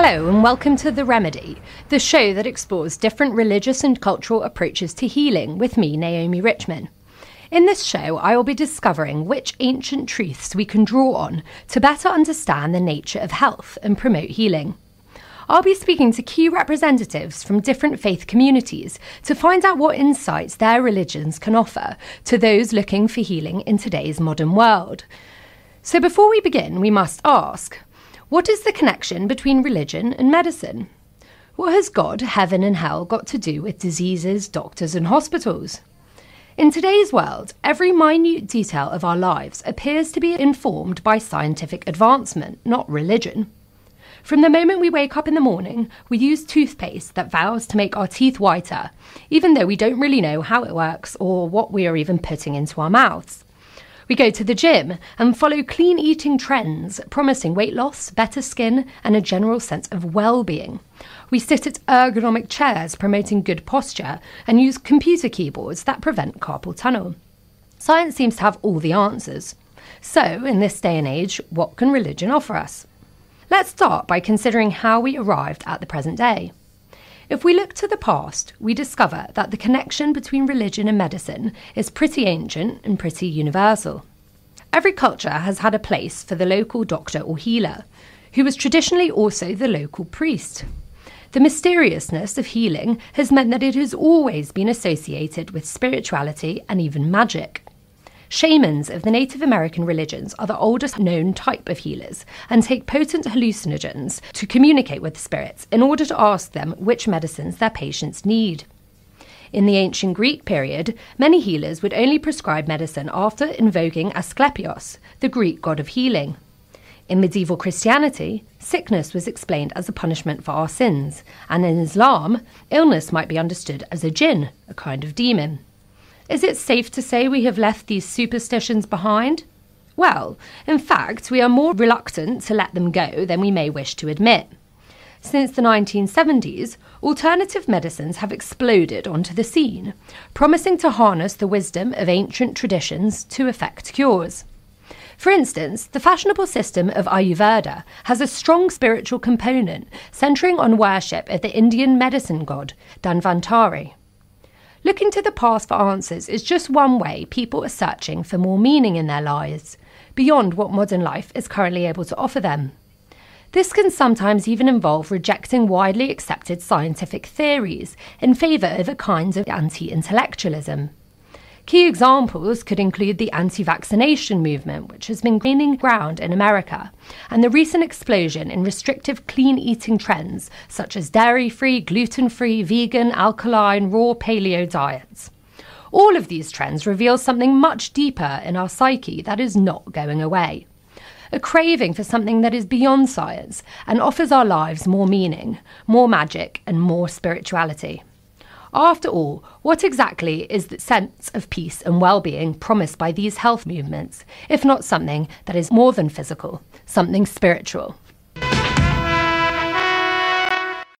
Hello, and welcome to The Remedy, the show that explores different religious and cultural approaches to healing with me, Naomi Richman. In this show, I will be discovering which ancient truths we can draw on to better understand the nature of health and promote healing. I'll be speaking to key representatives from different faith communities to find out what insights their religions can offer to those looking for healing in today's modern world. So, before we begin, we must ask what is the connection between religion and medicine? What has God, heaven, and hell got to do with diseases, doctors, and hospitals? In today's world, every minute detail of our lives appears to be informed by scientific advancement, not religion. From the moment we wake up in the morning, we use toothpaste that vows to make our teeth whiter, even though we don't really know how it works or what we are even putting into our mouths. We go to the gym and follow clean eating trends, promising weight loss, better skin, and a general sense of well being. We sit at ergonomic chairs, promoting good posture, and use computer keyboards that prevent carpal tunnel. Science seems to have all the answers. So, in this day and age, what can religion offer us? Let's start by considering how we arrived at the present day. If we look to the past, we discover that the connection between religion and medicine is pretty ancient and pretty universal. Every culture has had a place for the local doctor or healer, who was traditionally also the local priest. The mysteriousness of healing has meant that it has always been associated with spirituality and even magic. Shamans of the Native American religions are the oldest known type of healers and take potent hallucinogens to communicate with the spirits in order to ask them which medicines their patients need. In the ancient Greek period, many healers would only prescribe medicine after invoking Asclepios, the Greek god of healing. In medieval Christianity, sickness was explained as a punishment for our sins, and in Islam, illness might be understood as a jinn, a kind of demon. Is it safe to say we have left these superstitions behind? Well, in fact, we are more reluctant to let them go than we may wish to admit. Since the 1970s, alternative medicines have exploded onto the scene, promising to harness the wisdom of ancient traditions to effect cures. For instance, the fashionable system of Ayurveda has a strong spiritual component centering on worship of the Indian medicine god Dhanvantari. Looking to the past for answers is just one way people are searching for more meaning in their lives, beyond what modern life is currently able to offer them. This can sometimes even involve rejecting widely accepted scientific theories in favour of a kind of anti intellectualism. Key examples could include the anti vaccination movement, which has been gaining ground in America, and the recent explosion in restrictive clean eating trends such as dairy free, gluten free, vegan, alkaline, raw paleo diets. All of these trends reveal something much deeper in our psyche that is not going away. A craving for something that is beyond science and offers our lives more meaning, more magic, and more spirituality. After all, what exactly is the sense of peace and well being promised by these health movements, if not something that is more than physical, something spiritual?